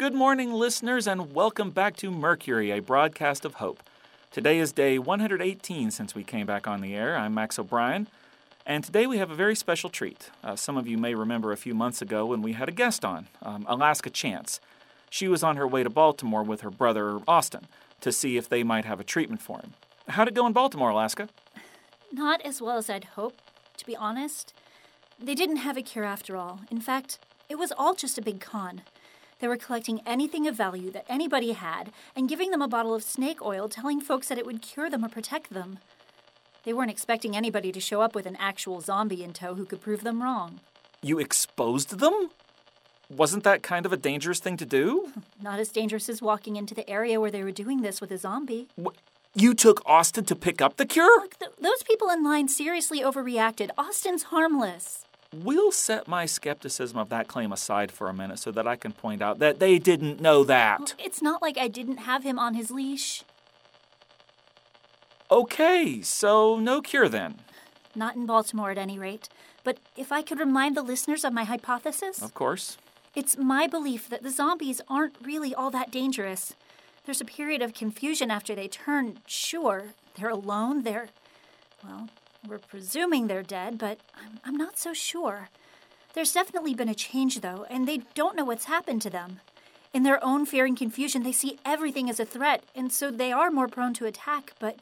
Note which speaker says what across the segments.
Speaker 1: Good morning, listeners, and welcome back to Mercury, a broadcast of hope. Today is day 118 since we came back on the air. I'm Max O'Brien, and today we have a very special treat. Uh, some of you may remember a few months ago when we had a guest on, um, Alaska Chance. She was on her way to Baltimore with her brother, Austin, to see if they might have a treatment for him. How'd it go in Baltimore, Alaska?
Speaker 2: Not as well as I'd hoped, to be honest. They didn't have a cure after all. In fact, it was all just a big con. They were collecting anything of value that anybody had and giving them a bottle of snake oil, telling folks that it would cure them or protect them. They weren't expecting anybody to show up with an actual zombie in tow who could prove them wrong.
Speaker 1: You exposed them? Wasn't that kind of a dangerous thing to do?
Speaker 2: Not as dangerous as walking into the area where they were doing this with a zombie.
Speaker 1: Wh- You took Austin to pick up the cure?
Speaker 2: Look, th- those people in line seriously overreacted. Austin's harmless.
Speaker 1: We'll set my skepticism of that claim aside for a minute so that I can point out that they didn't know that.
Speaker 2: It's not like I didn't have him on his leash.
Speaker 1: Okay, so no cure then.
Speaker 2: Not in Baltimore, at any rate. But if I could remind the listeners of my hypothesis,
Speaker 1: Of course.
Speaker 2: it's my belief that the zombies aren't really all that dangerous. There's a period of confusion after they turn. Sure, they're alone. They're. Well, we're presuming they're dead, but I'm, I'm not so sure. There's definitely been a change, though, and they don't know what's happened to them. In their own fear and confusion, they see everything as a threat, and so they are more prone to attack, but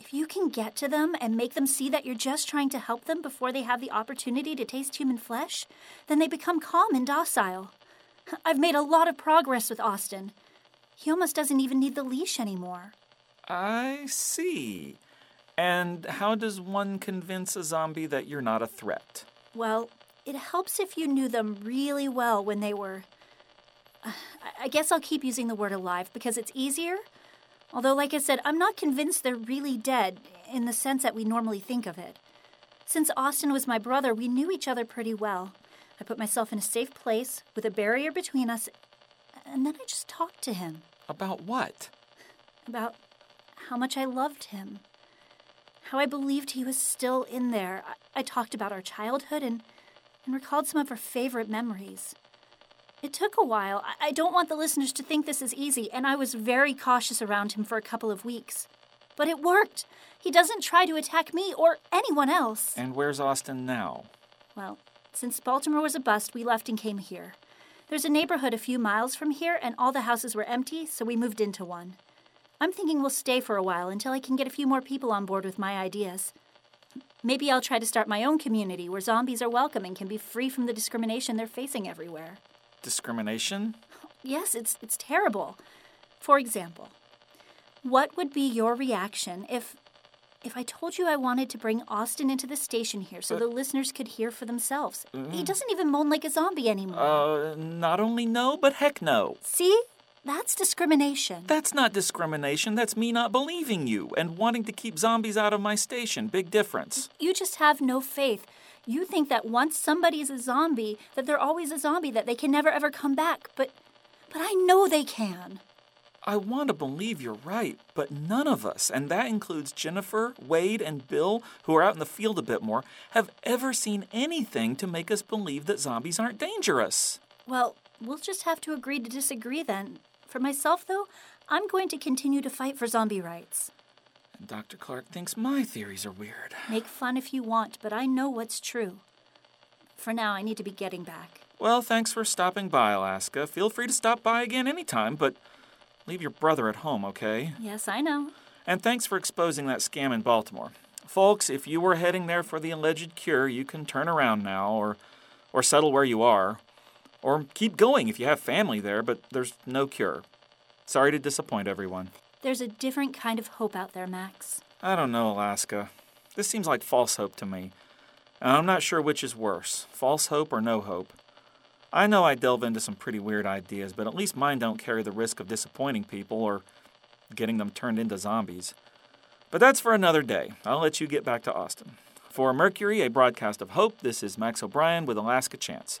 Speaker 2: if you can get to them and make them see that you're just trying to help them before they have the opportunity to taste human flesh, then they become calm and docile. I've made a lot of progress with Austin. He almost doesn't even need the leash anymore.
Speaker 1: I see. And how does one convince a zombie that you're not a threat?
Speaker 2: Well, it helps if you knew them really well when they were. I- I guess I'll keep using the word alive because it's easier. Although, like I said, I'm not convinced they're really dead in the sense that we normally think of it. Since Austin was my brother, we knew each other pretty well. I put myself in a safe place with a barrier between us, and then I just talked to him
Speaker 1: About what?
Speaker 2: about how much I loved him, how I believed he was still in there. I, I talked about our childhood and, and recalled some of our favorite memories. It took a while. I, I don't want the listeners to think this is easy, and I was very cautious around him for a couple of weeks. But it worked. He doesn't try to attack me or anyone else.
Speaker 1: And where's Austin now?
Speaker 2: Well, since Baltimore was a bust, we left and came here. There's a neighborhood a few miles from here, and all the houses were empty, so we moved into one. I'm thinking we'll stay for a while until I can get a few more people on board with my ideas. Maybe I'll try to start my own community where zombies are welcome and can be free from the discrimination they're facing everywhere.
Speaker 1: Discrimination?
Speaker 2: Yes, it's, it's terrible. For example, what would be your reaction if if I told you I wanted to bring Austin into the station here so the listeners could hear for themselves? He doesn't even moan like a zombie anymore.
Speaker 1: Uh, not only no, but heck no.
Speaker 2: See? That's discrimination.
Speaker 1: That's not discrimination. That's me not believing you and wanting to keep zombies out of my station. Big difference.
Speaker 2: You just have no faith. You think that once somebody's a zombie, that they're always a zombie, that they can never ever come back. But but I know they can.
Speaker 1: I want to believe you're right, but none of us, and that includes Jennifer, Wade, and Bill, who are out in the field a bit more, have ever seen anything to make us believe that zombies aren't dangerous.
Speaker 2: Well, we'll just have to agree to disagree then. For myself, though, I'm going to continue to fight for zombie rights.
Speaker 1: And Dr. Clark thinks my theories are weird.
Speaker 2: Make fun if you want, but I know what's true. For now, I need to be getting back.
Speaker 1: Well, thanks for stopping by, Alaska. Feel free to stop by again anytime, but leave your brother at home, okay?
Speaker 2: Yes, I know.
Speaker 1: And thanks for exposing that scam in Baltimore. Folks, if you were heading there for the alleged cure, you can turn around now or or settle where you are. Or keep going if you have family there, but there's no cure. Sorry to disappoint everyone.
Speaker 2: There's a different kind of hope out there, Max.
Speaker 1: I don't know, Alaska. This seems like false hope to me. And I'm not sure which is worse false hope or no hope. I know I delve into some pretty weird ideas, but at least mine don't carry the risk of disappointing people or getting them turned into zombies. But that's for another day. I'll let you get back to Austin. For Mercury, a broadcast of hope, this is Max O'Brien with Alaska Chance.